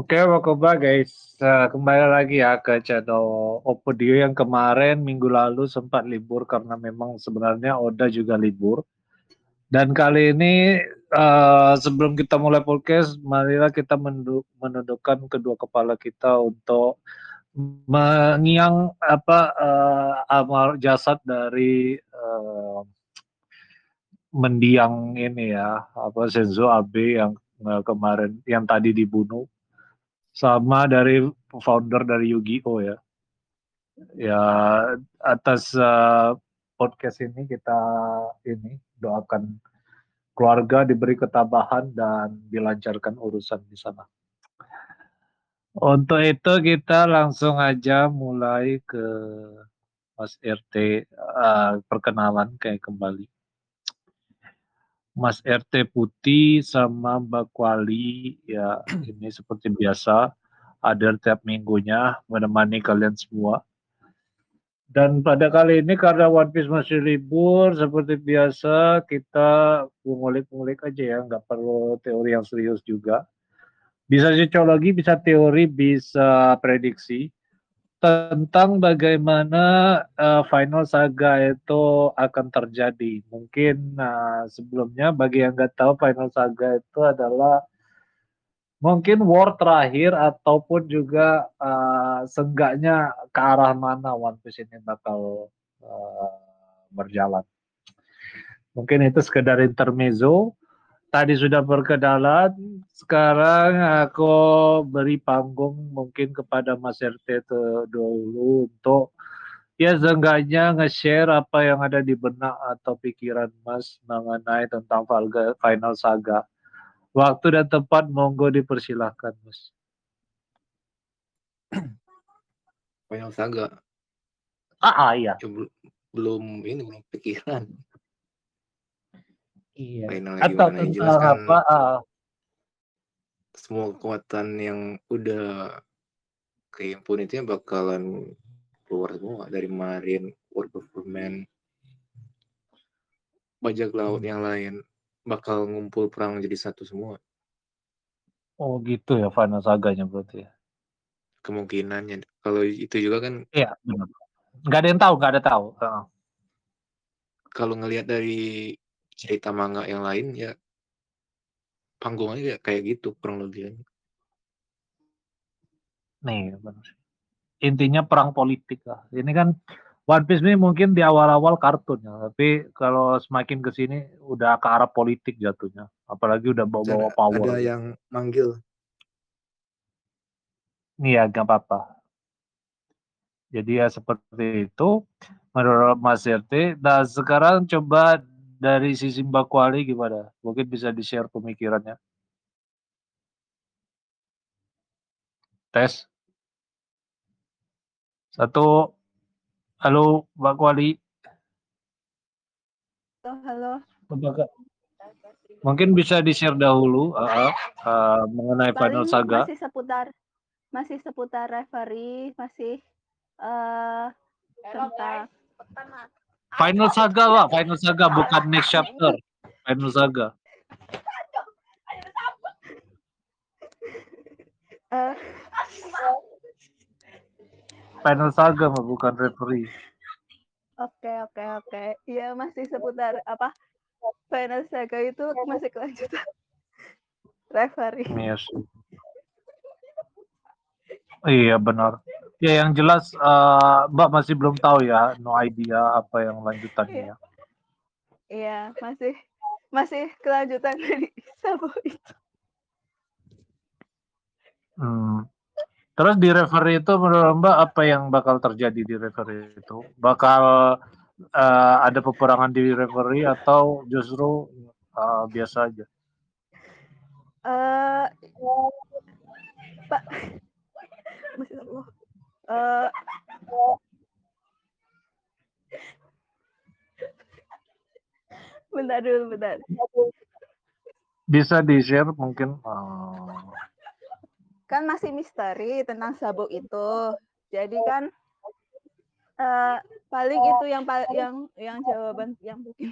Oke, welcome back guys. Uh, kembali lagi ya ke channel Opodio yang kemarin minggu lalu sempat libur karena memang sebenarnya Oda juga libur. Dan kali ini uh, sebelum kita mulai podcast, marilah kita menundukkan kedua kepala kita untuk mengiang apa uh, amal jasad dari uh, mendiang ini ya apa Senzo Abe yang kemarin yang tadi dibunuh sama dari founder dari Yu-Gi-Oh ya. Ya atas uh, podcast ini kita ini doakan keluarga diberi ketabahan dan dilancarkan urusan di sana. Untuk itu kita langsung aja mulai ke Mas RT uh, perkenalan kayak kembali. Mas RT Putih sama Mbak Kuali ya ini seperti biasa ada tiap minggunya menemani kalian semua. Dan pada kali ini karena One Piece masih libur seperti biasa kita mengulik-ngulik aja ya nggak perlu teori yang serius juga. Bisa psikologi, bisa teori, bisa prediksi tentang bagaimana uh, final saga itu akan terjadi. Mungkin uh, sebelumnya bagi yang nggak tahu final saga itu adalah mungkin war terakhir ataupun juga uh, seenggaknya ke arah mana One Piece ini bakal uh, berjalan. Mungkin itu sekedar intermezzo tadi sudah berkenalan, sekarang aku beri panggung mungkin kepada Mas RT dulu untuk ya seenggaknya nge-share apa yang ada di benak atau pikiran Mas mengenai tentang Final Saga. Waktu dan tempat monggo dipersilahkan Mas. Final Saga. Ah, ah iya. Belum ini belum pikiran. Iya. Finalnya Atau gimana tentang jelas kan apa? Uh, semua kekuatan yang udah kehimpun itu bakalan keluar semua dari Marine, World Government, bajak laut hmm. yang lain bakal ngumpul perang jadi satu semua. Oh gitu ya Final Saganya berarti ya. Kemungkinannya kalau itu juga kan Iya, benar. Nggak ada yang tahu, nggak ada tahu. Kalau ngelihat dari cerita manga yang lain ya panggungnya kayak gitu kurang lebih. Nih, benar. Intinya perang politik lah. Ini kan One Piece ini mungkin di awal-awal kartun ya, tapi kalau semakin ke sini udah ke arah politik jatuhnya. Apalagi udah bawa-bawa power. Ada yang manggil. Iya, gak apa-apa. Jadi ya seperti itu menurut Mas RT. Nah sekarang coba dari sisi Mbak Kuali gimana? Mungkin bisa di-share pemikirannya. Tes. Satu. Halo Mbak Kuali. Halo, halo. Mungkin bisa di-share dahulu uh, uh, mengenai Paling final saga. Masih seputar masih seputar referee, masih uh, tentang Final Saga lah, Final Saga bukan next chapter. Final Saga. Final Saga mah bukan referee. Oke oke oke. Iya masih seputar apa? Final Saga itu masih kelanjutan referee. Yes. Iya benar. Ya yang jelas uh, Mbak masih belum tahu ya, no idea apa yang lanjutannya. Iya, iya masih masih kelanjutan dari Sabo itu. Hmm. Terus di referee itu menurut Mbak apa yang bakal terjadi di referee itu? Bakal uh, ada peperangan di referee atau justru uh, biasa aja? Uh, Pak, masih Allah. Uh, bentar dulu, bentar. Bisa di-share mungkin? Uh... Kan masih misteri tentang sabuk itu. Jadi kan uh, paling itu yang yang yang jawaban yang mungkin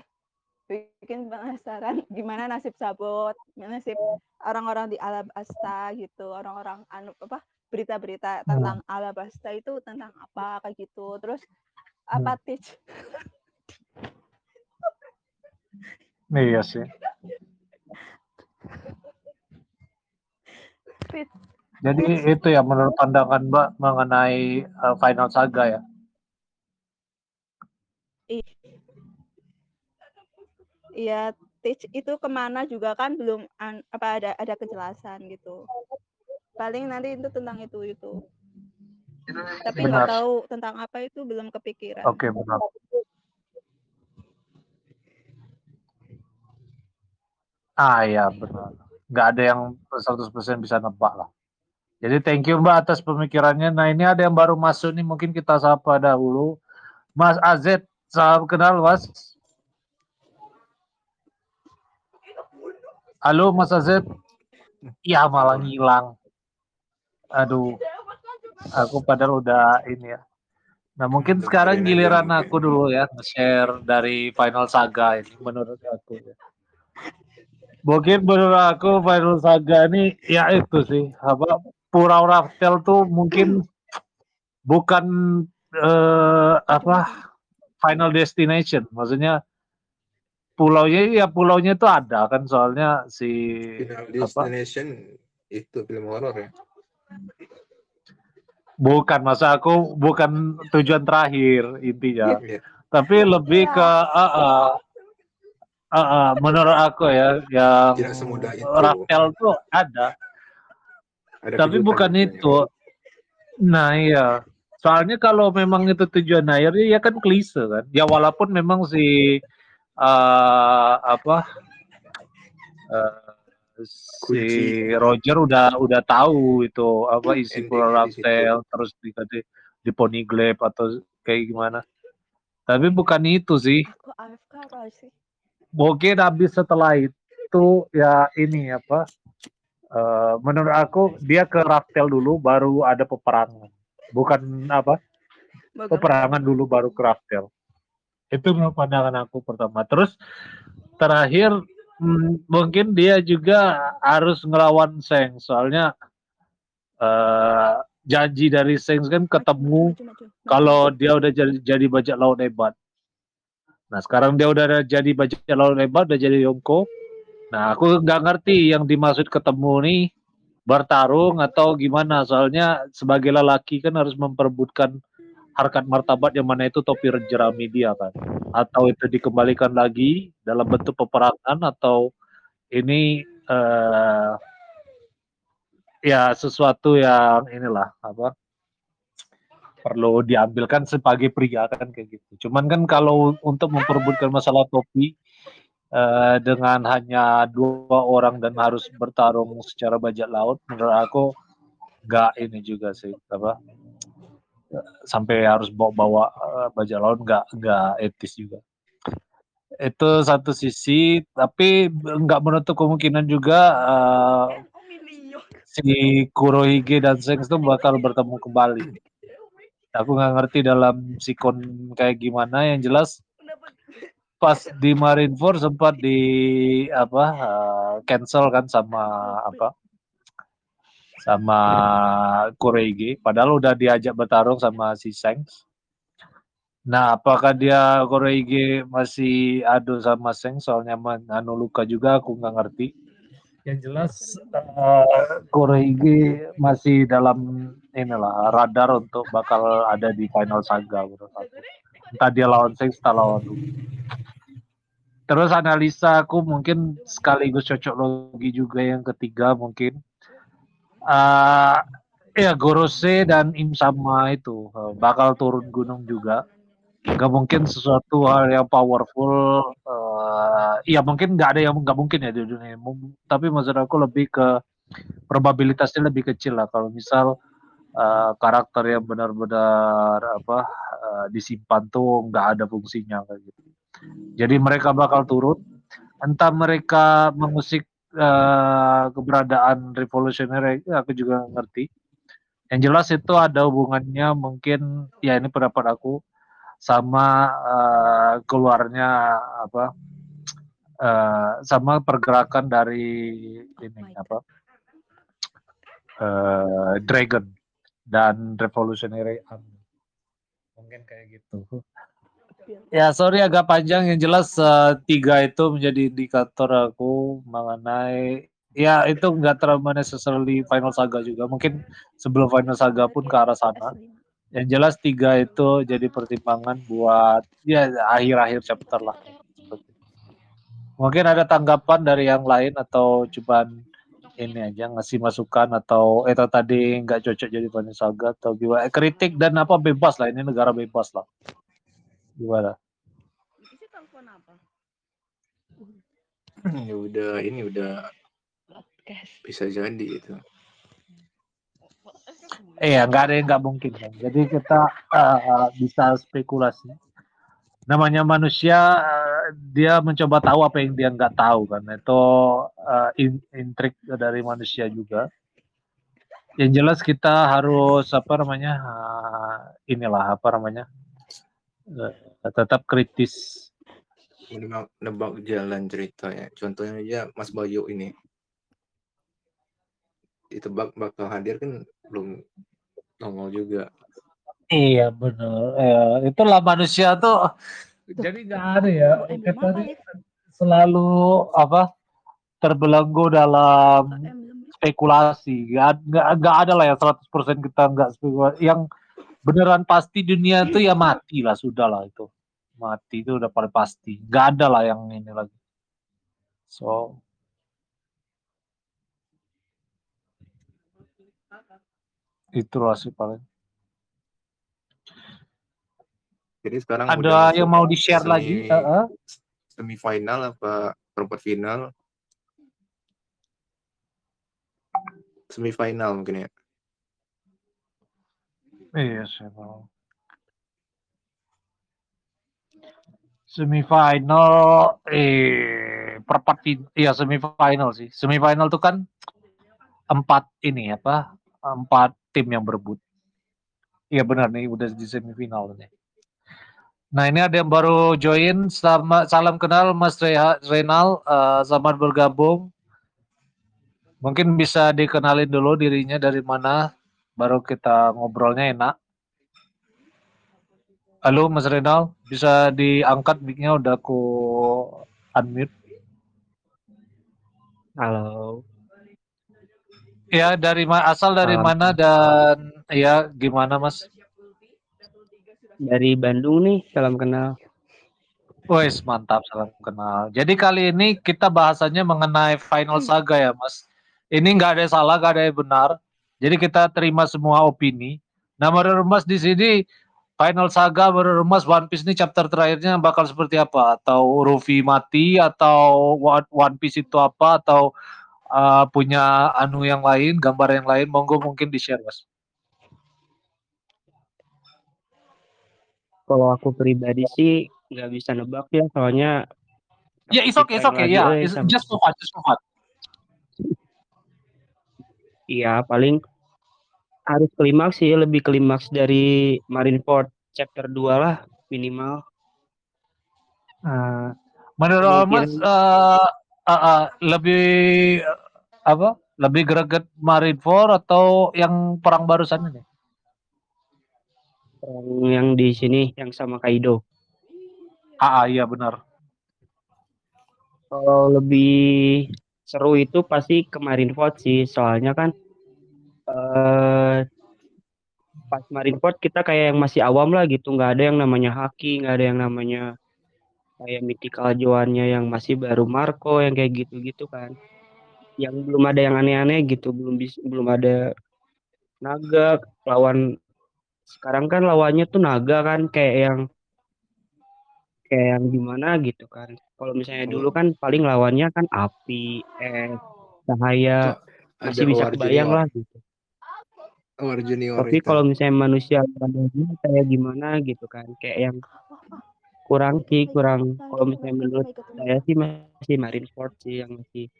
bikin penasaran gimana nasib Sabot, nasib orang-orang di Alabasta gitu, orang-orang anu apa berita-berita Hmm. tentang Alabasta itu tentang apa kayak gitu. Terus apa Hmm. Tich? Iya sih. Jadi itu ya menurut pandangan Mbak mengenai uh, Final Saga ya. Iya, Tich itu ke mana juga kan belum an- apa ada ada kejelasan gitu. Paling nanti itu tentang itu itu. Tapi nggak tahu tentang apa itu belum kepikiran. Oke benar. Ah ya benar. Nggak ada yang 100% bisa nebak lah. Jadi thank you Mbak atas pemikirannya. Nah ini ada yang baru masuk nih mungkin kita sapa dahulu. Mas AZ, salam kenal Mas. Halo Mas AZ. Ya malah ngilang. Aduh. Aku padahal udah ini ya. Nah mungkin sekarang giliran aku dulu ya nge-share dari Final Saga ini menurut aku ya. Mungkin menurut aku Final Saga ini ya itu sih apa Pulau Raftel tuh mungkin bukan eh, apa Final Destination, maksudnya pulaunya ya pulaunya itu ada kan soalnya si Final apa Destination itu film horor ya. Bukan masa aku bukan tujuan terakhir intinya, tapi lebih ke ah, ah, ah, ah, menurut aku ya yang Tidak semudah itu. Raftel tuh ada Ada Tapi bukan ya. itu. Nah iya. Soalnya kalau memang itu tujuan akhirnya ya kan klise kan. Ya walaupun memang si eh apa eh, si Kunci. Roger udah udah tahu itu apa isi Pulau. Raptel terus di di, Poneglyph atau kayak gimana. Tapi bukan itu sih. Aku AFK apa sih? Mungkin habis setelah itu ya ini apa eh, menurut aku dia ke Raftel dulu baru ada peperangan bukan apa peperangan dulu baru ke Raftel itu menurut pandangan aku pertama terus terakhir mm, mungkin dia juga harus ngelawan Seng soalnya eh, janji dari Seng kan ketemu kalau dia udah jadi, jadi bajak laut hebat. Nah sekarang dia udah jadi bajak laut hebat, udah jadi Yonko. Nah aku nggak ngerti yang dimaksud ketemu nih bertarung atau gimana. Soalnya sebagai lelaki kan harus memperebutkan harkat martabat yang mana itu topi jerami dia kan. Atau itu dikembalikan lagi dalam bentuk peperangan atau ini eh, ya sesuatu yang inilah apa perlu diambilkan sebagai pria kan kayak gitu. Cuman kan kalau untuk memperebutkan masalah topi eh, dengan hanya dua orang dan harus bertarung secara bajak laut, menurut aku nggak ini juga sih apa sampai harus bawa-bawa eh, bajak laut nggak nggak etis juga. Itu satu sisi, tapi nggak menutup kemungkinan juga eh, si Kurohige dan Seng itu bakal bertemu kembali. Aku nggak ngerti dalam sikon kayak gimana. Yang jelas pas di Marineford sempat di apa eh, cancel kan sama apa sama Kurohige. Padahal udah diajak bertarung sama si Seng. Nah, apakah dia Kurohige masih adu sama Seng soalnya anu luka juga aku nggak ngerti. Yang jelas eh, Kurohige masih dalam inilah radar untuk bakal ada di final saga menurut aku. Entah dia lawan Seng, entah lawan Luffy. Terus analisa aku mungkin sekaligus cocok logi juga yang ketiga mungkin. Eh ya Gorose dan Im sama itu eh, bakal turun gunung juga. Gak mungkin sesuatu hal yang powerful. eh ya mungkin nggak ada yang nggak mungkin ya di dunia. Mung- Tapi maksud aku lebih ke probabilitasnya lebih kecil lah. Kalau misal eh, karakter yang benar-benar apa eh, disimpan tuh nggak ada fungsinya kayak gitu. Jadi mereka bakal turun. Entah mereka mengusik eh, keberadaan revolusioner, ya aku juga ngerti. Yang jelas itu ada hubungannya mungkin ya ini pendapat aku sama eh, keluarnya apa eh, sama pergerakan dari ini apa eh, Dragon dan Revolutionary Army. Mungkin kayak gitu. Ya sorry agak panjang. Yang jelas eh, tiga itu menjadi indikator aku mengenai ya itu nggak terlalu necessarily Final Saga juga. Mungkin sebelum Final Saga pun ke arah sana. Yang jelas tiga itu jadi pertimbangan buat ya akhir-akhir chapter lah. Mungkin ada tanggapan dari yang lain atau cuman ini aja ngasih masukan atau itu tadi nggak cocok jadi Final Saga atau gimana? Eh, kritik dan apa bebas lah. Ini negara bebas lah gimana Isi telepon apa? ya udah ini udah Podcast. bisa jadi itu. Iya, nggak ada yang nggak mungkin kan. Jadi kita eh, bisa spekulasi. Namanya manusia, eh, dia mencoba tahu apa yang dia nggak tahu kan. Itu eh, in- intrik dari manusia juga. Yang jelas kita harus apa namanya, eh, inilah apa namanya, eh, tetap kritis. Menebak, nebak jalan ceritanya. Contohnya aja Mas Bayu ini. Ditebak bakal hadir kan belum nongol juga. Iya benar. Ya, itulah manusia tuh. Jadi nggak ada ya. Ya? selalu apa terbelenggu dalam spekulasi. Nggak, nggak, nggak ada lah yang 100% kita nggak spekulasi. Yang beneran pasti dunia itu ya mati lah sudah lah itu. Mati itu udah paling pasti. Nggak ada lah yang ini lagi. So itulah sih paling. Jadi sekarang Ada yang mau di share semi- lagi? Heeh. semifinal apa perempat final? Semifinal mungkin ya. Iya saya tahu. Semifinal, eh perempat iya semifinal sih. Semifinal tuh kan empat ini apa? Empat tim yang berebut. Iya benar nih udah di semifinal nih. Nah ini ada yang baru join sama salam kenal Mas Reha, Renal, eh, selamat bergabung. Mungkin bisa dikenalin dulu dirinya dari mana, baru kita ngobrolnya enak. Halo Mas Renal, bisa diangkat mic-nya udah aku unmute. Halo, Ya dari asal dari Salam. mana dan ya gimana Mas? dari Bandung nih, salam kenal. Wes mantap salam kenal. Jadi kali ini kita bahasannya mengenai Final Saga ya Mas. Ini nggak ada salah, nggak ada yang benar. Jadi kita terima semua opini. Nah menurut Mas di sini Final Saga menurut Mas One Piece ini chapter terakhirnya bakal seperti apa? Atau Ruffy mati atau One Piece itu apa? Atau uh, punya anu yang lain, gambar yang lain? Monggo mungkin di share Mas. Kalau aku pribadi sih nggak bisa nebak ya, soalnya Ya, it's okay, it's okay, ya. Sama- just for fun, just for fun. Iya, paling harus klimaks sih, lebih klimaks dari Marineford chapter 2 lah minimal. Nah, menurut Mungkin- Mas eh, eh, eh, lebih eh, apa? Lebih greget Marineford atau yang perang barusan ini? Yang, yang di sini yang sama Kaido. Ah, ah, iya benar. Kalau lebih seru itu pasti ke Marineford sih, soalnya kan eh pas Marineford kita kayak yang masih awam lah gitu, nggak ada yang namanya haki, nggak ada yang namanya kayak mythical Joannya yang masih baru Marco yang kayak gitu-gitu kan. Yang belum ada yang aneh-aneh gitu, belum bis, belum ada naga. Lawan sekarang kan lawannya tuh naga kan. Kayak yang kayak yang gimana gitu kan. Kalau misalnya Kalau- dulu kan paling lawannya kan api, es, cahaya, Ada masih bisa kebayang Junior. lah gitu. War Junior Tapi kalau misalnya manusia kayak gimana gitu kan, kayak yang kurang sih, kurang. Kalau misalnya menurut saya sih masih Marineford sih yang masih.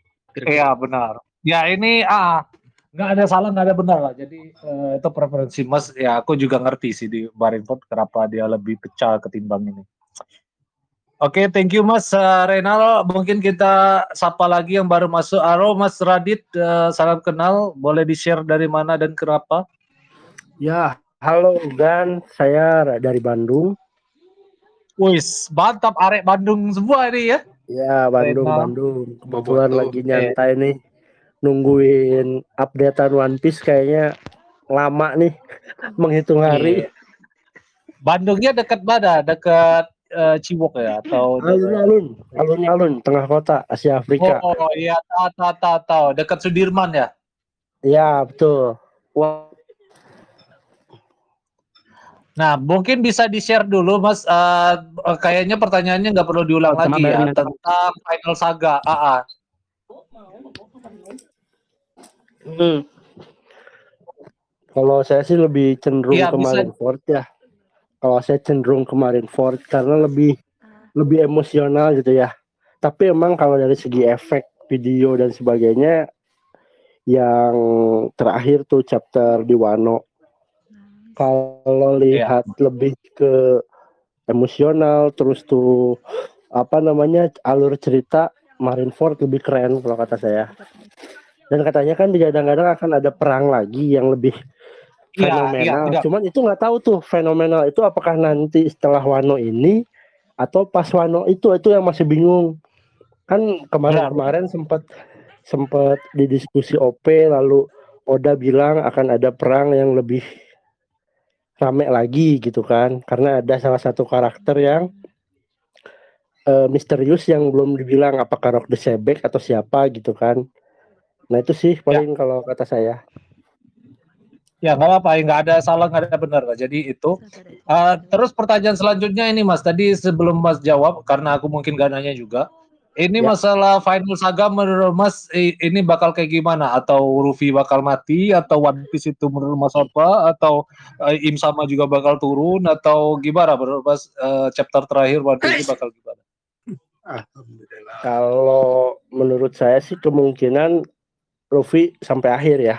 Iya benar. Ya ini ah nggak ada salah nggak ada benar lah. Jadi eh, itu preferensi Mas. Ya aku juga ngerti sih di Marineford kenapa dia lebih pecah ketimbang ini. Oke, thank you Mas uh, Renal. Mungkin kita sapa lagi yang baru masuk. Halo Mas Radit, uh, salam kenal. Boleh di-share dari mana dan kenapa? Ya, halo Gan, saya dari Bandung. Wis, mantap arek Bandung semua ini ya. Ya, Bandung, Renal. Bandung. Kebetulan Boboto. lagi nyantai nih. Nungguin updatean One Piece kayaknya lama nih menghitung hari. Iya. Bandungnya dekat mana? Dekat uh, Ciwok ya atau Alun-alun, alun-alun tengah kota Asia Afrika. Oh, oh iya, tahu tahu tahu tahu. Dekat Sudirman ya. Ya, betul. Nah, mungkin bisa di-share dulu, Mas. eh, eh, kayaknya pertanyaannya nggak perlu diulang Sama lagi ya Bernard. tentang Final Saga. Ah, ah. hmm. Kalau saya sih lebih cenderung Iya, ke bisa. Marineford ya. Kalau saya cenderung ke Marineford karena lebih lebih emosional gitu ya. Tapi emang kalau dari segi efek video dan sebagainya yang terakhir tuh chapter di Wano kalau lihat lebih ke emosional terus tuh apa namanya alur cerita Marineford lebih keren kalau kata saya. Dan katanya kan digadang-gadang akan ada perang lagi yang lebih Iya, iya, fenomenal. tidak. Cuman itu nggak tahu tuh fenomenal itu apakah nanti setelah Wano ini atau pas Wano itu itu yang masih bingung. Kan kemarin-kemarin sempat sempat di diskusi OP lalu Oda bilang akan ada perang yang lebih rame lagi gitu kan karena ada salah satu karakter yang eh, misterius yang belum dibilang apakah Rock the Sebek atau siapa gitu kan. Nah itu sih paling kalau kata saya. Ya, nggak apa-apa. Nggak ada salah, nggak ada benar. Jadi itu. Eh, terus pertanyaan selanjutnya ini, Mas. Tadi sebelum Mas jawab, karena aku mungkin gak nanya juga. Ini Ya. masalah Final Saga menurut Mas ini bakal kayak gimana? Atau Ruffy bakal mati? Atau One Piece itu menurut Mas apa? Atau eh, Im sama juga bakal turun? Atau gimana menurut Mas eh, chapter terakhir One Piece ini bakal gimana? Alhamdulillah. Kalau menurut saya sih kemungkinan Luffy sampai akhir ya.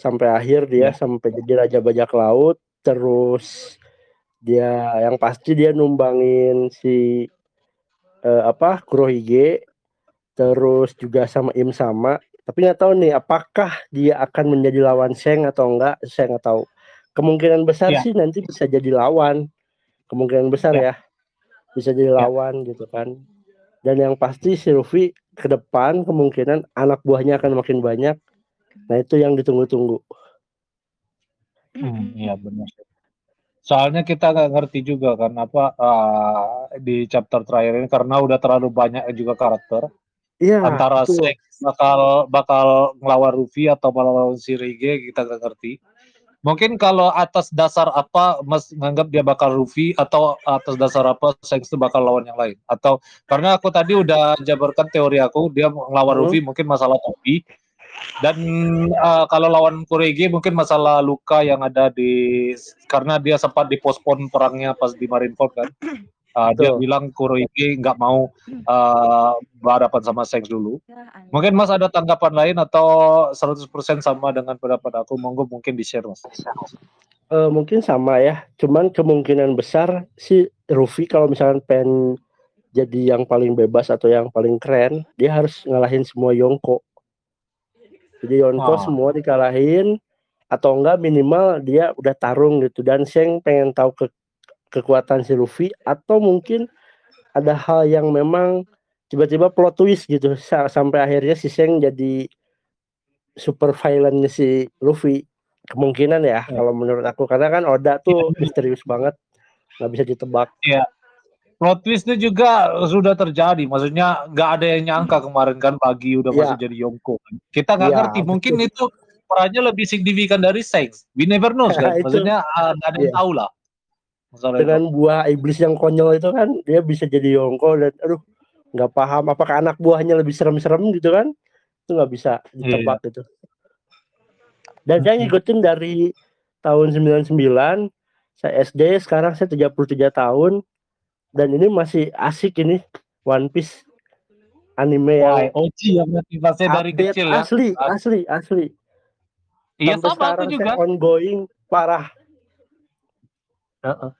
Sampai akhir dia sampai jadi raja bajak laut terus dia yang pasti dia numbangin si eh, apa Kurohige terus juga sama Im sama. Tapi nggak tahu nih apakah dia akan menjadi lawan Seng atau enggak saya nggak tahu. Kemungkinan besar Ya. sih nanti bisa jadi lawan. Kemungkinan besar ya, bisa jadi lawan gitu kan. Dan yang pasti si Luffy ke depan kemungkinan anak buahnya akan makin banyak nah itu yang ditunggu-tunggu Hmm, iya benar. Soalnya kita nggak ngerti juga kan apa eh, di chapter terakhir ini karena udah terlalu banyak juga karakter. iya antara. Sek bakal bakal ngelawan Ruffy atau melawan si Rige kita nggak ngerti. Mungkin kalau atas dasar apa Mas nganggap dia bakal Ruffy atau atas dasar apa Shanks itu bakal lawan yang lain atau karena aku tadi udah jabarkan teori aku dia ngelawan Hmm. Ruffy mungkin masalah topi dan eh, kalau lawan Kurege mungkin masalah luka yang ada di karena dia sempat dipospon perangnya pas di Marineford kan. Eh, dia bilang Kurohige nggak mau eh, berhadapan sama Shanks dulu. Ya. Mungkin Mas ada tanggapan lain atau 100% sama dengan pendapat aku? Monggo mungkin di-share Mas. Eh, mungkin sama ya cuman kemungkinan besar si Luffy kalau misalkan pengen jadi yang paling bebas atau yang paling keren dia harus ngalahin semua Yonko jadi Yonko Ah. semua dikalahin atau enggak minimal dia udah tarung gitu. Dan Sheng pengen tahu ke kekuatan si Luffy atau mungkin ada hal yang memang tiba-tiba plot twist gitu. Sa- sampai akhirnya si Sheng jadi super villainnya si Luffy. Kemungkinan ya Ya. kalau menurut aku. Karena kan Oda tuh misterius banget nggak bisa ditebak Plot twist itu juga sudah terjadi. Maksudnya nggak ada yang nyangka kemarin kan pagi udah Iya. masuk jadi Yonko. Kita nggak Iya, ngerti. Mungkin itu perannya lebih signifikan dari Shanks. We never know kan. Itu. Maksudnya ah, nggak ada yang Iya. tahu lah. Masalah itu. dengan buah iblis yang konyol itu kan dia bisa jadi Yonko dan aduh nggak paham apakah anak buahnya lebih serem-serem gitu kan itu nggak bisa ditebak gitu dan saya ngikutin dari tahun 99 saya SD sekarang saya 33 tahun dan ini masih asik ini One Piece anime Wah, yang OG yang motivasi dari kecil ya. asli asli asli Iya sampai sama aku sekarang juga. saya ongoing parah Heeh.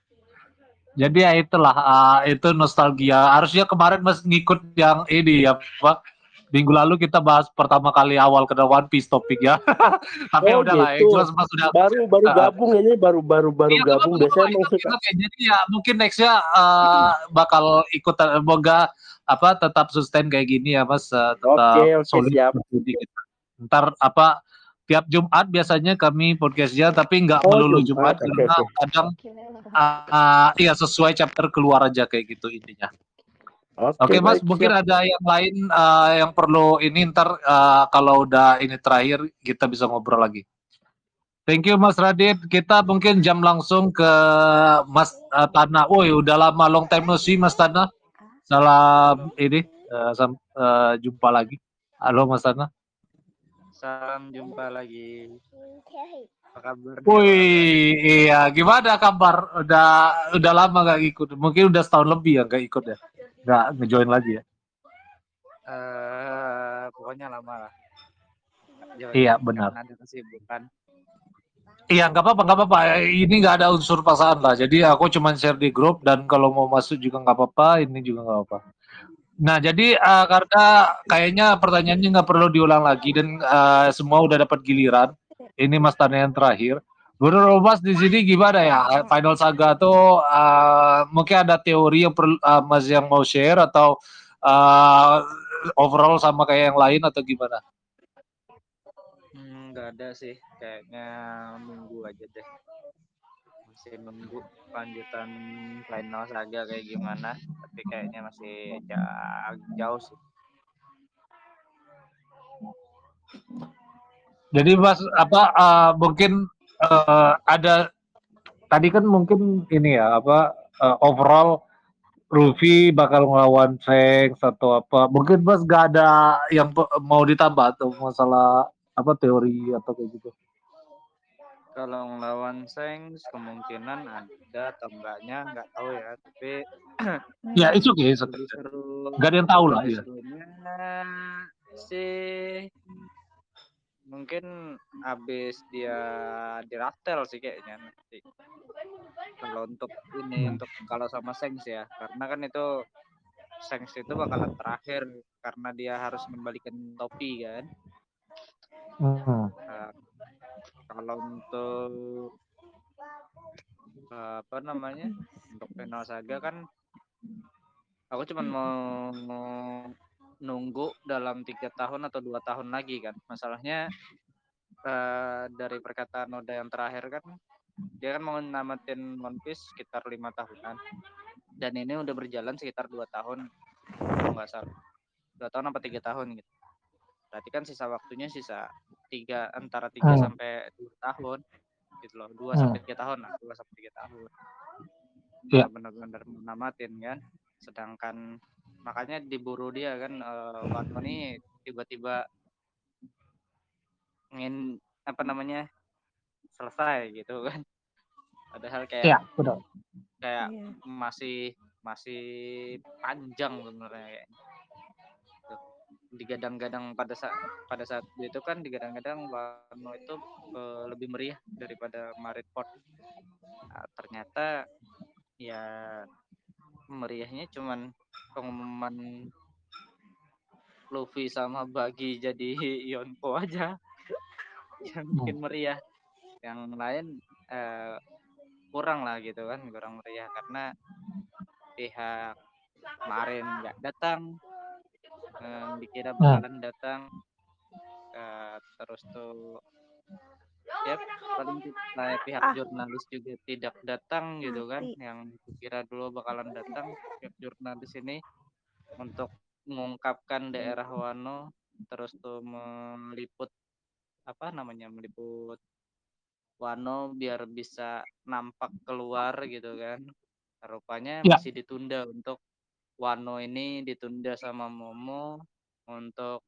Jadi ya itulah uh, itu nostalgia. Harusnya kemarin Mas ngikut yang ini ya Pak. Minggu lalu kita bahas pertama kali awal kena One Piece topik ya. Tapi Oh, udahlah, gitu. yang jelas Mas sudah Baru baru gabung ini baru baru baru Iya, gabung biasanya emang ikut- suka ya. Jadi ya mungkin nextnya uh, bakal ikut semoga apa tetap sustain kayak gini ya Mas uh, tetap Oke, oke, solid siap. kita. Ntar apa tiap Jumat biasanya kami podcastnya tapi nggak Oh, melulu Jumat, Jumat, oke, karena oke. kadang uh, uh, iya sesuai chapter keluar aja kayak gitu intinya. Oke, Oke Mas, baik, mungkin ada yang lain uh, yang perlu ini ntar uh, kalau udah ini terakhir kita bisa ngobrol lagi. Thank you Mas Radit. Kita mungkin jam langsung ke Mas uh, Tana. Woi, udah lama long time no see Mas Tana. Salam ini uh, sam- uh, jumpa lagi. Halo Mas Tana. Salam jumpa lagi. Apa kabar? Woi, iya gimana kabar? Udah udah lama gak ikut. Mungkin udah setahun lebih ya gak ikut ya. Gak ngejoin lagi ya. Eh, pokoknya lama lah. Jauh- Iya, benar. Kesibukan. Iya nggak apa-apa nggak apa-apa. Ini nggak ada unsur paksaan lah. Jadi aku cuma share di grup dan kalau mau masuk juga nggak apa-apa. Ini juga nggak apa-apa. Nah jadi eh, karena kayaknya pertanyaannya nggak perlu diulang lagi dan eh, semua udah dapat giliran. Ini Mas Tanya yang terakhir. Mas di sini gimana ya Final Saga tuh eh, mungkin ada teori yang perlu eh, Mas yang mau share atau eh, overall sama kayak yang lain atau gimana? Hmm, nggak ada sih. Kayaknya nunggu aja deh. Masih nunggu lanjutan final saga kayak gimana. Tapi kayaknya masih ja- jauh sih. Jadi Mas apa uh, mungkin uh, ada tadi kan mungkin ini ya apa uh, overall Ruffy bakal ngelawan Shanks atau apa. Mungkin Mas gak ada yang mau ditambah atau masalah apa teori atau kayak gitu. Kalau ngelawan Sengs kemungkinan ada enggaknya nggak tahu ya. Tapi Ya itu oke, okay. lebih seru Gak ada yang tahu lah lebih ya. sih mungkin habis dia diraftel sih kayaknya nanti kalau untuk ini Hmm. untuk kalau sama Sengs ya karena kan itu Sengs itu bakalan terakhir karena dia harus membalikan topi kan Hmm. Nah, kalau untuk eh, apa namanya untuk final saga kan aku cuma mau, mau nunggu dalam tiga tahun atau dua tahun lagi kan. Masalahnya eh, dari perkataan Oda yang terakhir kan dia kan mau namatin One Piece sekitar lima tahunan. Dan ini udah berjalan sekitar dua tahun kalau nggak salah. Dua tahun apa tiga tahun gitu. Berarti kan sisa waktunya sisa tiga antara tiga Hmm. sampai dua tahun gitu loh. Dua Hmm. sampai tiga tahun lah dua sampai tiga tahun. Iya. benar-benar menamatin kan. Sedangkan makanya diburu dia kan eh, Wano ini tiba-tiba ingin apa namanya selesai gitu kan padahal kayak Iya, benar. kayak Iya. masih masih panjang sebenarnya digadang-gadang pada saat pada saat itu kan digadang-gadang Wano itu eh, lebih meriah daripada Marineford. Nah, ternyata ya meriahnya cuman pengumuman Luffy sama Bagi jadi Yonko aja yang bikin meriah. Yang lain eh, kurang lah gitu kan, kurang meriah karena pihak kemarin nggak datang, eh, dikira bakalan datang, eh, terus tuh ya paling kayak pihak Ah. jurnalis juga tidak datang gitu kan, yang kira dulu bakalan datang pihak jurnalis ini untuk mengungkapkan daerah Wano, terus tuh meliput apa namanya meliput Wano biar bisa nampak keluar gitu kan. Rupanya Ya. masih ditunda untuk Wano ini ditunda sama Momo untuk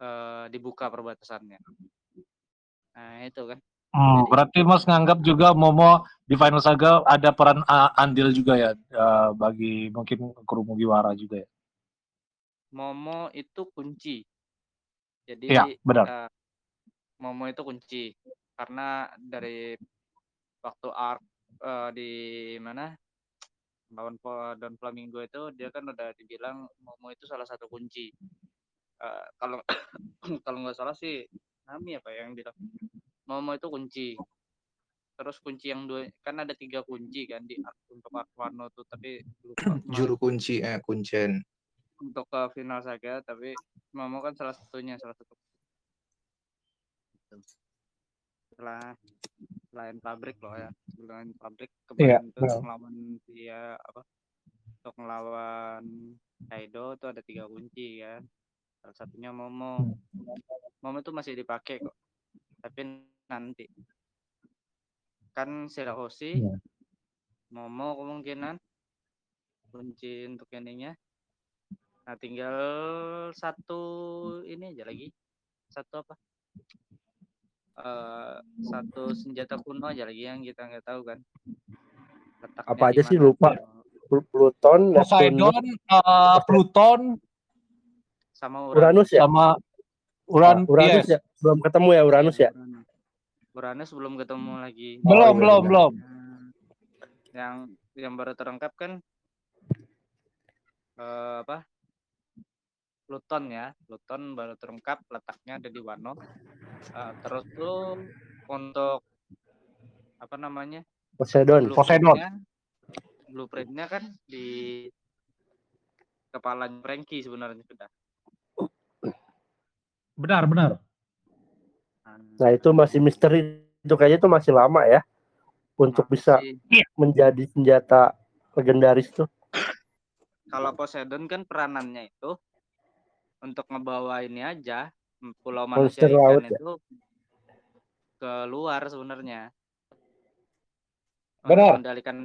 eh, dibuka perbatasannya. Nah, itu kan. Hmm, berarti Mas nganggap juga Momo di Final Saga ada peran uh, andil juga ya uh, bagi mungkin kru Mugiwara juga ya. Momo itu kunci. Jadi Iya, benar. eh, Momo itu kunci karena dari waktu arc eh, di mana lawan Don Flamingo itu dia kan udah dibilang Momo itu salah satu kunci. Eh, kalau kalau nggak salah sih Nami apa yang bilang Momo itu kunci. Terus kunci yang dua kan ada tiga kunci kan di untuk Aquano tuh tapi lupa Juru kunci eh kuncen. untuk ke final saga tapi Momo kan salah satunya salah satu setelah selain pabrik loh ya selain pabrik kemarin itu benar. untuk melawan dia apa untuk melawan Kaido itu ada tiga kunci kan salah satunya Momo. Momo itu masih dipakai kok. Tapi nanti. Kan Shirahoshi Iya. Momo kemungkinan. Kunci untuk ininya. Nah tinggal satu ini aja lagi. Satu apa? Eh satu senjata kuno aja lagi yang kita nggak tahu kan. Letaknya Apa aja sih lupa. Pl- Pluton, Poseidon, eh, Pluton, sama Uranus ya? sama Uran, Uranus yes. ya? Belum ketemu ya Uranus ya? Uranus. Uranus belum ketemu lagi Belum, Oh, iya, belum, iya. belum. Nah, yang yang baru terungkap kan eh, apa Pluton ya Pluton baru terungkap letaknya ada di Wano Eh, terus tuh untuk apa namanya Poseidon. Poseidon. blueprintnya blueprintnya kan di kepala Frankie sebenarnya sudah Benar, benar. Nah, itu masih misteri. Itu kayaknya itu masih lama ya. Untuk bisa masih- menjadi senjata legendaris tuh. kalau Poseidon kan peranannya itu untuk ngebawa ini aja pulau manusia Monster ikan laut ya? itu keluar sebenarnya Benar. mengendalikan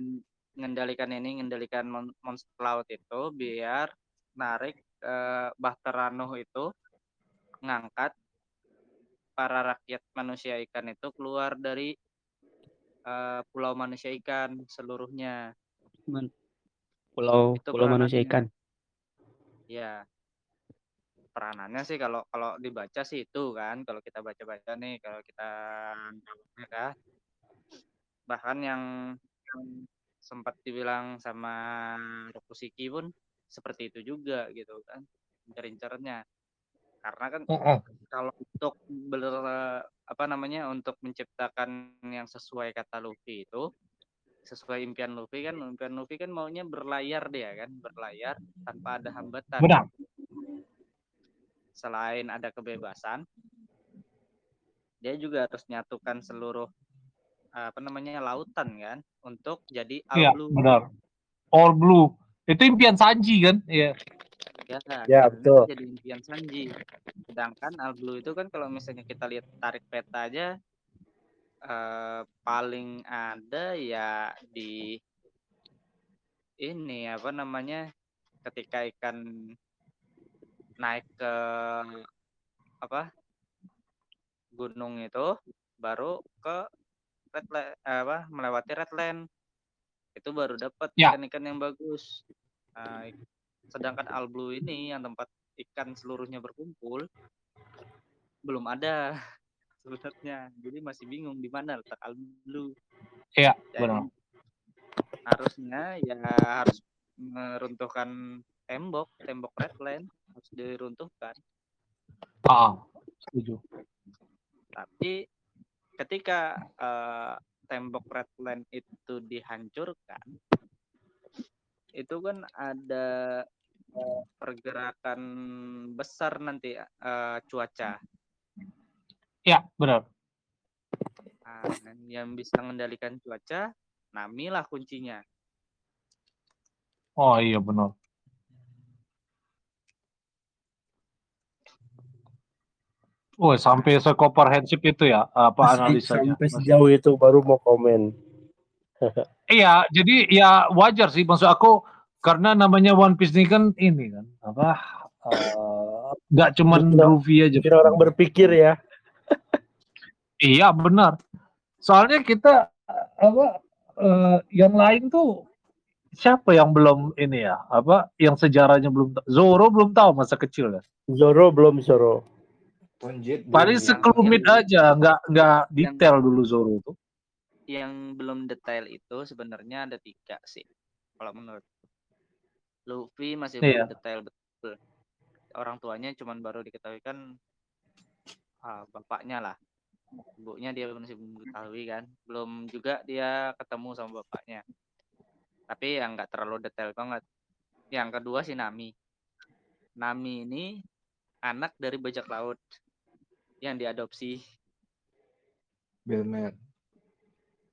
mengendalikan ini mengendalikan mon- monster laut itu biar narik eh, Bahterano itu ngangkat para rakyat manusia ikan itu keluar dari eh, pulau manusia ikan seluruhnya Man- Pulau Itu Pulau Manusia. Ikan. Ya. Peranannya sih kalau kalau dibaca sih itu kan, kalau kita baca-baca nih, kalau kita ya kan. Bahkan yang, yang sempat dibilang sama Rokusiki pun seperti itu juga gitu kan. Incar-incarnya. Karena kan Heeh. kalau untuk ber, apa namanya untuk menciptakan yang sesuai kata Luffy itu sesuai impian Luffy kan impian Luffy kan maunya berlayar dia kan berlayar tanpa ada hambatan Benar. selain ada kebebasan dia juga harus nyatukan seluruh apa namanya lautan kan untuk jadi All Iya, Blue benar. All Blue. Itu impian Sanji kan? Iya. Ya, Ya, betul. jadi impian Sanji sedangkan All Blue itu kan kalau misalnya kita lihat tarik peta aja eh, paling ada ya di ini apa namanya ketika ikan naik ke apa gunung itu baru ke red la- eh, apa melewati redland itu baru dapat Ya. ikan-ikan yang bagus Nah, ik- sedangkan All Blue ini yang tempat ikan seluruhnya berkumpul belum ada sebenarnya jadi masih bingung di mana letak All Blue Iya, benar. harusnya ya harus meruntuhkan tembok tembok redland harus diruntuhkan Ah, setuju. tapi ketika eh, tembok redland itu dihancurkan itu kan ada pergerakan besar nanti eh, cuaca Iya, benar. Nah, yang bisa mengendalikan cuaca Nami lah kuncinya Oh iya benar. Oh, sampai sekomprehensif itu ya apa analisanya? Sampai sejauh itu baru mau komen. Iya, jadi ya wajar sih maksud aku karena namanya One Piece ini kan ini kan apa eh, nggak cuman Luffy aja. Bikin orang berpikir ya. Iya benar. Soalnya kita apa eh, yang lain tuh siapa yang belum ini ya apa yang sejarahnya belum Zoro belum tahu masa kecil ya. Zoro belum Zoro. Paling sekelumit aja, nggak nggak detail dulu Zoro itu. yang belum detail itu sebenarnya ada tiga sih kalau menurut Luffy masih Iya. belum detail betul. Orang tuanya cuman baru diketahui kan ah, bapaknya lah. Ibunya dia masih belum ketahui kan. Belum juga dia ketemu sama bapaknya. Tapi yang nggak terlalu detail banget. Yang kedua si Nami. Nami ini anak dari bajak laut yang diadopsi. Billman.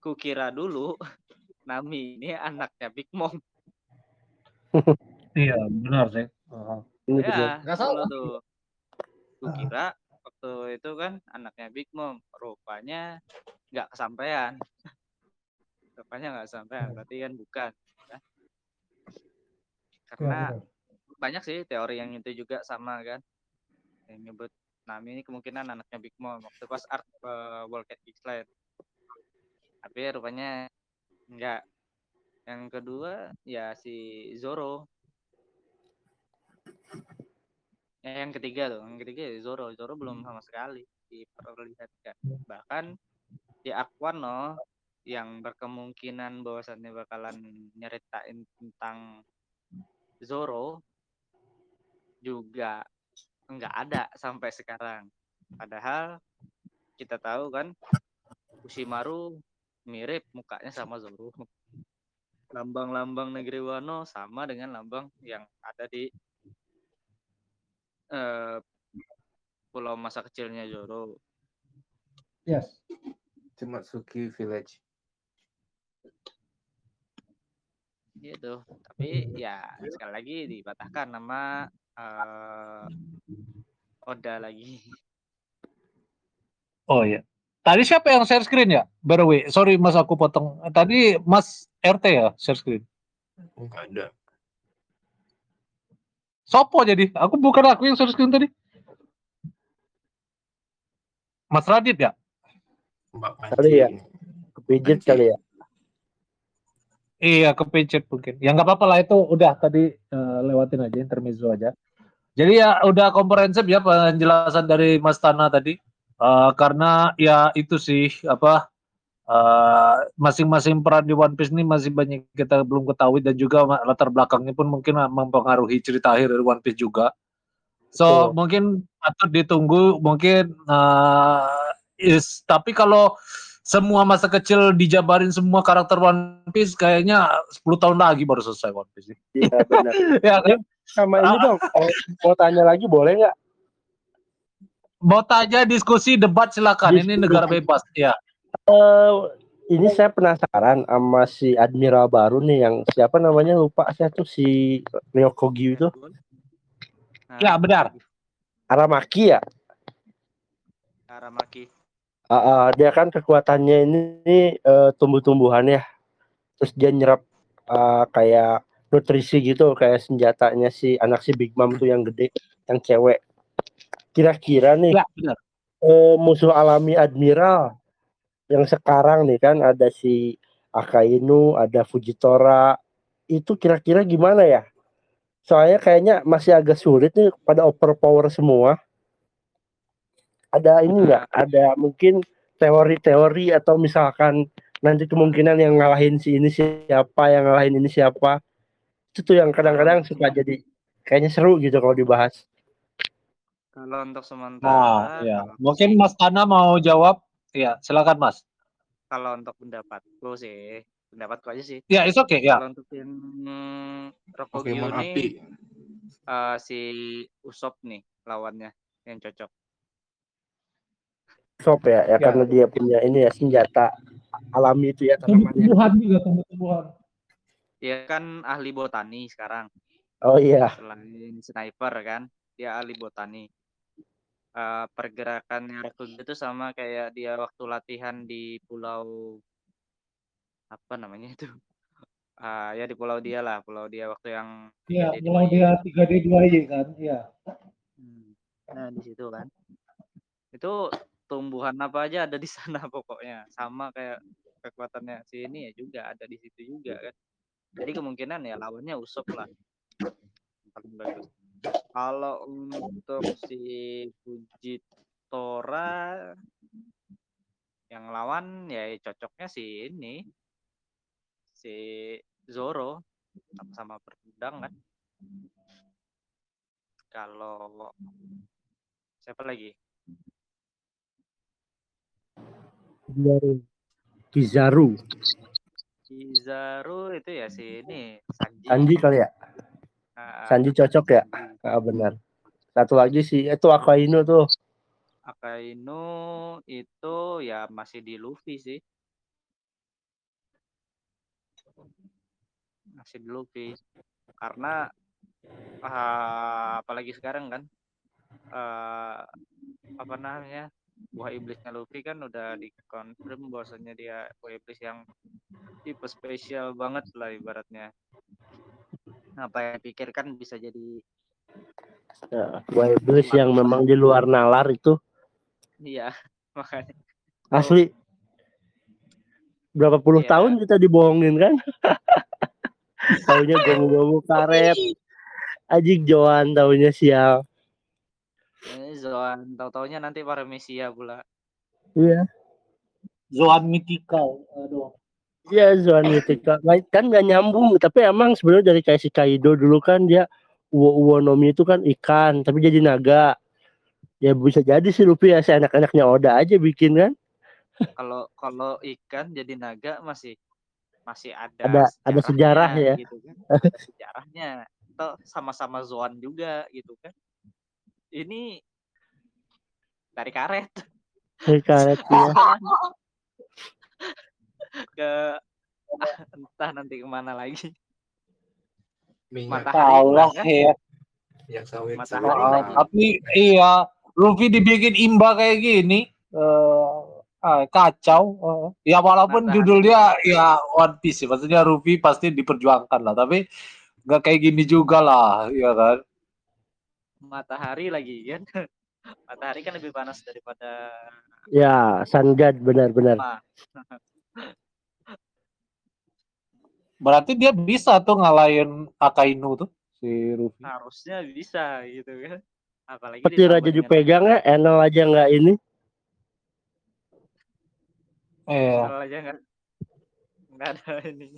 kukira dulu Nami ini anaknya Big Mom Iya, benar sih. Heeh. Betul. ya Nggak salah. tuh kukira waktu itu kan anaknya Big Mom rupanya nggak kesampaian rupanya nggak kesampaian berarti kan bukan ya. karena banyak sih teori yang itu juga sama kan yang nyebut Nami ini kemungkinan anaknya Big Mom waktu pas art uh, World Cat Geeks tapi rupanya enggak yang kedua ya si Zoro Eh, yang ketiga tuh yang ketiga ya Zoro Zoro belum sama sekali diperlihatkan bahkan di Aquano yang berkemungkinan bahwasannya bakalan nyeritain tentang Zoro juga nggak ada sampai sekarang. Padahal kita tahu kan Ushimaru mirip mukanya sama Zoro. Lambang-lambang negeri Wano sama dengan lambang yang ada di eh, pulau masa kecilnya Zoro. Yes. Cimatsuki Village. gitu tapi ya sekali lagi dipatahkan nama eh Oda lagi Oh iya. Tadi siapa yang share screen ya? By the way, sorry Mas aku potong. Tadi Mas RT ya share screen. Enggak ada. Sopo jadi? Aku bukan aku yang share screen tadi. Mas Radit ya? Mbak ya? Panci. kali ya. Iya, kepencet mungkin. Ya nggak apa-apa lah itu udah tadi eh, lewatin aja intermezzo aja. Jadi ya udah komprehensif ya penjelasan dari Mas Tana tadi. Eh, karena ya itu sih apa eh, masing-masing peran di One Piece ini masih banyak kita belum ketahui dan juga latar belakangnya pun mungkin mempengaruhi cerita akhir dari One Piece juga. So Betul. mungkin patut ditunggu mungkin eh, is tapi kalau semua masa kecil dijabarin semua karakter One Piece kayaknya 10 tahun lagi baru selesai One Piece. Iya benar. ya kan? Sama ini dong. Mau, mau tanya lagi boleh nggak? Mau tanya diskusi debat silakan. Ini Diskusi. negara bebas ya. Eh, ini saya penasaran sama si admiral baru nih yang siapa namanya lupa saya tuh si Ryokogi itu Nah, Ya benar. Aramaki ya. Aramaki Ah, ah, dia kan kekuatannya ini eh, tumbuh-tumbuhan ya. Terus dia nyerap ah, kayak nutrisi gitu kayak senjatanya si anak si Big Mom tuh yang gede, yang cewek. Kira-kira nih Ya benar. musuh alami admiral yang sekarang nih kan ada si Akainu, ada Fujitora. Itu kira-kira gimana ya? Soalnya kayaknya masih agak sulit nih pada overpower semua. Ada ini enggak? Ada mungkin teori-teori atau misalkan nanti kemungkinan yang ngalahin si ini siapa, yang ngalahin ini siapa. Itu tuh yang kadang-kadang suka jadi kayaknya seru gitu kalau dibahas. Kalau untuk Nah, sementara ya. kalau, Mungkin Mas Tana mau jawab. Ya, silakan Mas. kalau untuk pendapatku sih pendapatku aja sih Ya, it's okay ya. kalau untuk yang Rokogyo Pokemon ini api. si Usop nih lawannya yang cocok Sop ya, ya, Ya. karena dia punya ini ya senjata alami itu ya tanamannya. Tumbuh-tumbuhan juga tumbuh-tumbuhan. dia kan ahli botani sekarang Oh iya, selain sniper kan dia ahli botani Eh, pergerakan Rokogyo itu sama kayak dia waktu latihan di pulau apa namanya itu Ah, ya di pulau dia lah pulau dia waktu yang 3D2Y. mulai dia 3D2Y kan. Iya. Hmm. Nah, di situ kan. Itu tumbuhan apa aja ada di sana pokoknya. Sama kayak kekuatannya si ini ya juga ada di situ juga kan. Jadi kemungkinan ya lawannya Usop lah. Paling bagus. Kalau untuk si Fujitora yang lawan ya cocoknya si ini si Zoro sama-sama bergudang kan. Kalau siapa lagi? Kizaru. Kizaru. Kizaru itu ya si ini Sanji. Sanji kali ya? Ah, Sanji cocok ya? Ah, benar. Satu lagi sih itu Akainu tuh. Akainu itu ya masih di Luffy sih. Masih di Luffy. Karena ah, apalagi sekarang kan eh apa namanya? Buah iblisnya Luffy kan udah dikonfirm bahwasanya dia buah iblis yang tipe spesial banget lah ibaratnya. Apa yang pikirkan bisa jadi Ya, Buah iblis yang memang di luar nalar itu iya makanya asli. Berapa puluh Iya. tahun kita dibohongin kan? taunya gomu-gomu karet. Ajik Joan taunya sial. ini Zoan tahu-taunya nanti para Mesia pula. Iya. Zoan Mythical. Aduh. Iya Zoan Mythical. Nah, kan nggak nyambung, tapi emang sebenarnya dari kayak si Kaido dulu kan dia Uwo Uwo Nomi itu kan ikan, tapi jadi naga. Ya bisa jadi sih Luffy ya, si anak-anaknya Oda aja bikin kan. Kalau kalau ikan jadi naga masih masih ada Ada ada sejarah ya. gitu kan. Ada sejarahnya. Atau sama-sama Zoan juga gitu kan. Ini dari karet Si karet ya. ke ah, entah nanti ke mana lagi. Minyak Matahari Allah kan? ya. minyak sawit. Matahari. Ah, lagi. tapi iya, Luffy dibikin imba kayak gini. eh ah, kacau. Eh, ya walaupun Matahari. judulnya ya One Piece, ya, maksudnya Luffy pasti diperjuangkan lah. Tapi nggak kayak gini juga lah, ya kan? Matahari lagi kan. Matahari kan lebih panas daripada Ya, Sun God benar-benar. Berarti dia bisa tuh ngalahin Akainu tuh si Luffy. Harusnya bisa gitu kan. Apalagi Petir aja dipegang ya, Enel aja nggak ini. Iya. Soal aja nggak nggak ada ini.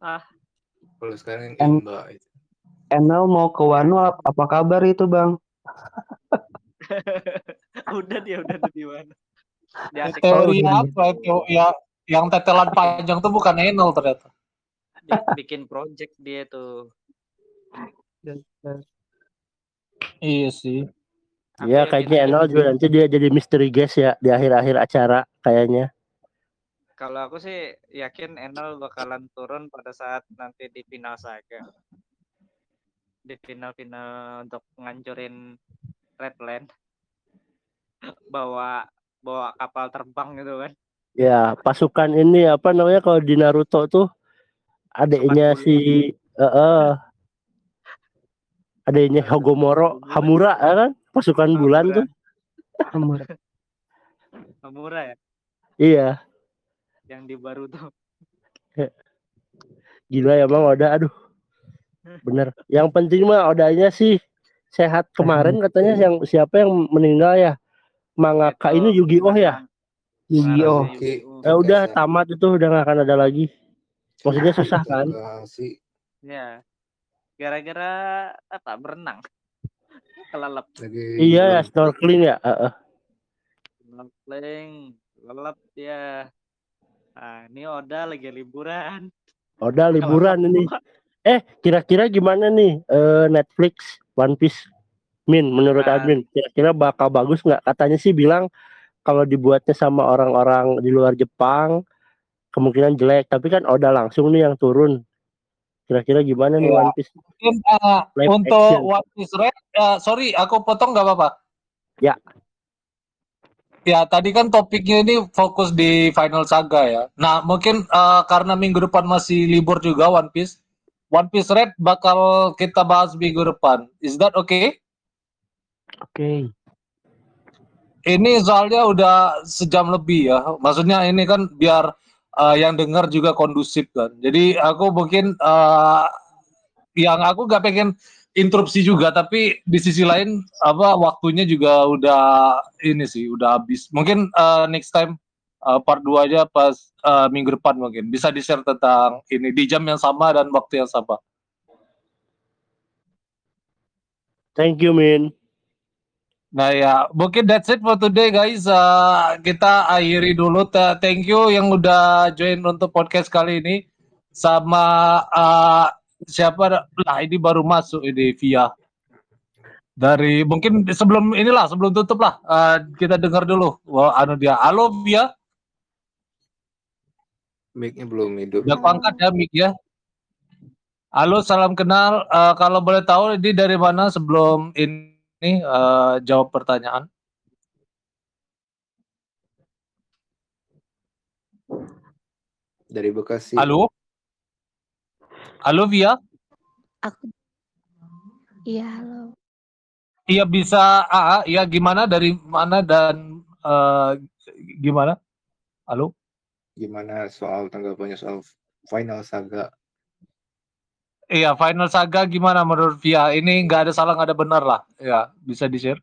Ah, Kalau sekarang yang En- itu. Enel mau ke Wano ap- apa kabar itu bang? udah dia udah di mana? Dia asik Teori apa itu? Ya, yang tetelan panjang tuh bukan Enel ternyata. dia bikin project dia tuh. Iya sih. Iya, kayaknya aja Enel juga nanti dia jadi misteri guest ya di akhir-akhir acara kayaknya. Kalau aku sih yakin Enel bakalan turun pada saat nanti di final saga. Di final-final untuk ngancurin Redland. bawa bawa kapal terbang gitu kan. Ya, pasukan ini apa namanya kalau di Naruto tuh adiknya si eh eh, adiknya Hogomoro, Hamura ya kan? Pasukan bulan tuh. Hamura ya, Iya, yang di baru tuh. gila ya Bang Oda aduh. Bener. Yang penting mah Odanya sih sehat kemarin katanya yang siapa yang meninggal ya? Mangaka Itu ini Yu-Gi-Oh ya? Yu-Gi-Oh. Narasi Yu-Gi-Oh. Eh udah tamat itu udah nggak akan ada lagi. Maksudnya susah kan? sih Ya. Gara-gara apa? Berenang. Kelelep. Iya ya snorkeling ya. Eh, eh. Snorkeling, lelep dia. Nah, ini Oda lagi liburan. Oda liburan ini. Eh kira-kira gimana nih eh, Netflix One Piece? Min menurut Nah. admin kira-kira bakal bagus nggak? Katanya sih bilang kalau dibuatnya sama orang-orang di luar Jepang kemungkinan jelek. Tapi kan Oda langsung nih yang turun. Kira-kira gimana nih Iya. One Piece? Mungkin uh, Live untuk action. One Piece Red, uh, sorry aku potong nggak apa-apa. Ya. Ya tadi kan topiknya ini fokus di Final Saga ya. Nah mungkin uh, karena minggu depan masih libur juga One Piece, One Piece Red bakal kita bahas minggu depan. Is that okay? Oke. Ini soalnya udah sejam lebih ya. Maksudnya ini kan biar uh, yang dengar juga kondusif kan. Jadi aku mungkin uh, yang aku nggak pengen interupsi juga, tapi di sisi lain apa waktunya juga udah ini sih udah habis. Mungkin uh, next time uh, part 2 aja pas uh, minggu depan mungkin. Bisa di-share tentang ini di jam yang sama dan waktu yang sama. Thank you, Min. Nah ya, mungkin that's it for today guys. Uh, kita akhiri dulu. Thank you yang udah join untuk podcast kali ini. Sama uh, siapa? Lah ini baru masuk ini via dari mungkin sebelum inilah sebelum tutup lah uh, kita dengar dulu. Wah, anu dia. Halo via. Mic-nya belum hidup. Udah aku angkat ya mic ya. Halo, salam kenal. Eh, kalau boleh tahu ini dari mana sebelum ini eh, jawab pertanyaan? Dari Bekasi. Halo? Halo Via? Aku Iya, halo. Iya bisa. Ah, ah, iya gimana dari mana dan eh, gimana? Halo? Gimana soal tanggapannya soal final saga? Iya, Final Saga gimana menurut Via? Ini nggak ada salah, nggak ada benar lah. Ya, bisa di-share.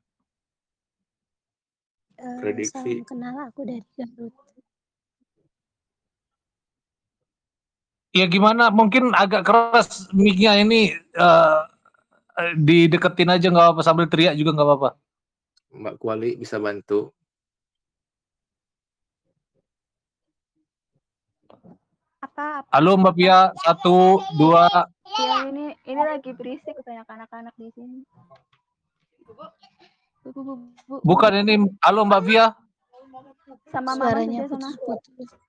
Eh, Prediksi. salam kenal aku dari Garut. Iya gimana? Mungkin agak keras mic-nya ini eh, eh, dideketin aja nggak apa-apa sambil teriak juga nggak apa-apa. Mbak Kuali bisa bantu. Apa? apa? Halo Mbak Via, satu, dua, Ya ini ini lagi berisik banyak anak-anak di sini. Bu, bu, bu, bu. bukan ini. Halo Mbak Via. sama Suaranya saja sana. putus-putus.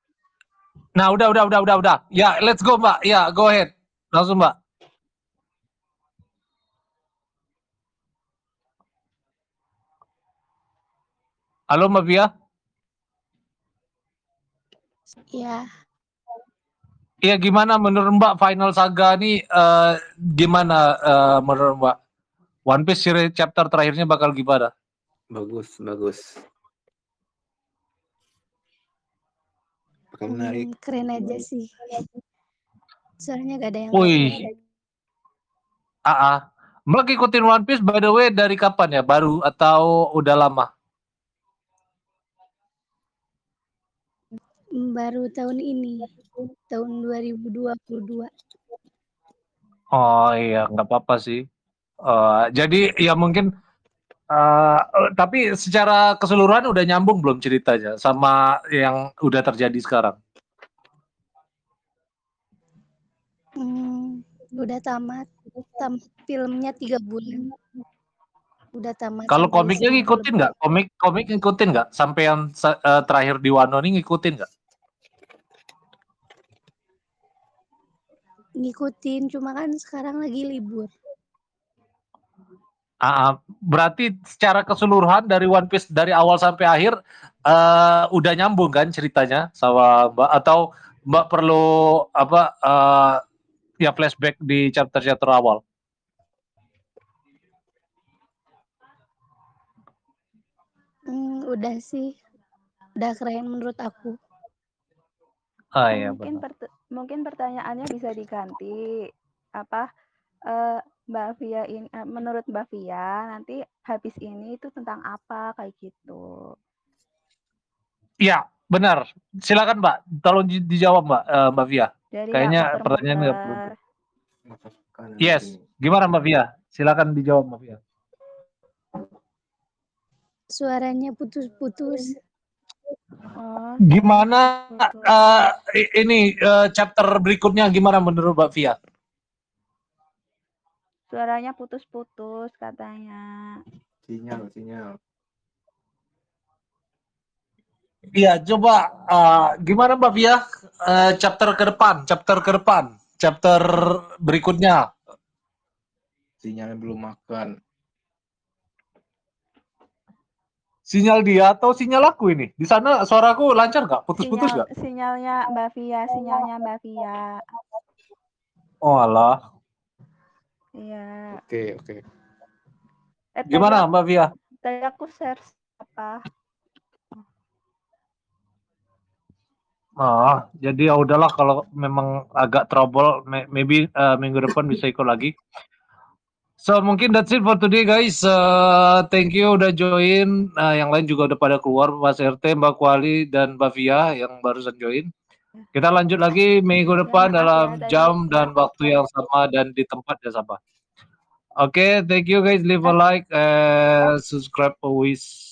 Nah udah, udah, udah, udah, udah. Ya, let's go Mbak. Ya, go ahead. Langsung Mbak. Halo Mbak Via. Iya, Iya gimana menurut Mbak Final Saga nih eh, gimana eh, menurut Mbak? One Piece series chapter terakhirnya bakal gimana? Bagus, bagus. Bakal menarik. hmm, keren aja sih. Soalnya gak ada yang Wih. keren. Ah, ah. Mbak ikutin One Piece by the way dari kapan ya? Baru atau udah lama? Baru tahun ini, tahun 2022. Oh iya, nggak apa-apa sih. Eh, jadi ya mungkin, eh, tapi secara keseluruhan udah nyambung belum ceritanya sama yang udah terjadi sekarang? Hmm, udah tamat, tamat filmnya tiga bulan. Udah tamat. Kalau komiknya ngikutin nggak? Komik komik ngikutin nggak? Sampai yang eh, terakhir di Wano ini ngikutin nggak? Ngikutin, cuma kan sekarang lagi libur. Ah, ah. berarti secara keseluruhan dari One Piece dari awal sampai akhir eh, udah nyambung kan ceritanya sama Mbak atau Mbak perlu apa eh, ya flashback di chapter-chapter awal? Hmm, udah sih, udah keren menurut aku. Ah iya mungkin benar. Mungkin pertanyaannya bisa diganti apa eh, Mbak Via ini eh, menurut Mbak Via nanti habis ini itu tentang apa kayak gitu. Iya benar. Silakan Mbak, tolong di- dijawab Mbak eh, Mbak Via. Jadi Kayaknya nggak pertanyaannya nggak perlu. Yes, gimana Mbak Via? Silakan dijawab Mbak Via. Suaranya putus-putus. Oh, Gimana eh, i- ini eh, chapter berikutnya gimana menurut Mbak Via? Suaranya putus-putus katanya. Sinyal, sinyal. Iya, coba eh, gimana Mbak Via? Eh, chapter ke depan, chapter ke depan, chapter berikutnya. Sinyalnya belum makan. Sinyal dia atau sinyal aku ini? Di sana suaraku lancar nggak? Putus-putus Sinyal nggak? sinyalnya Mbak Via, sinyalnya Mbak Via. Oh alah. Iya. Oke, oke. Eh, Gimana Mbak Via? Tadi aku share apa? Oh, jadi ya udahlah kalau memang agak trouble, may- maybe eh, minggu depan bisa ikut lagi. So mungkin that's it for today guys. Uh, thank you udah join. Nah, yang lain juga udah pada keluar, Mas RT, Mbak Kuali dan Mbak Via yang barusan join. Kita lanjut lagi minggu depan dalam jam dan waktu yang sama dan di tempat yang sama. Oke, thank you guys. Leave a like and subscribe always.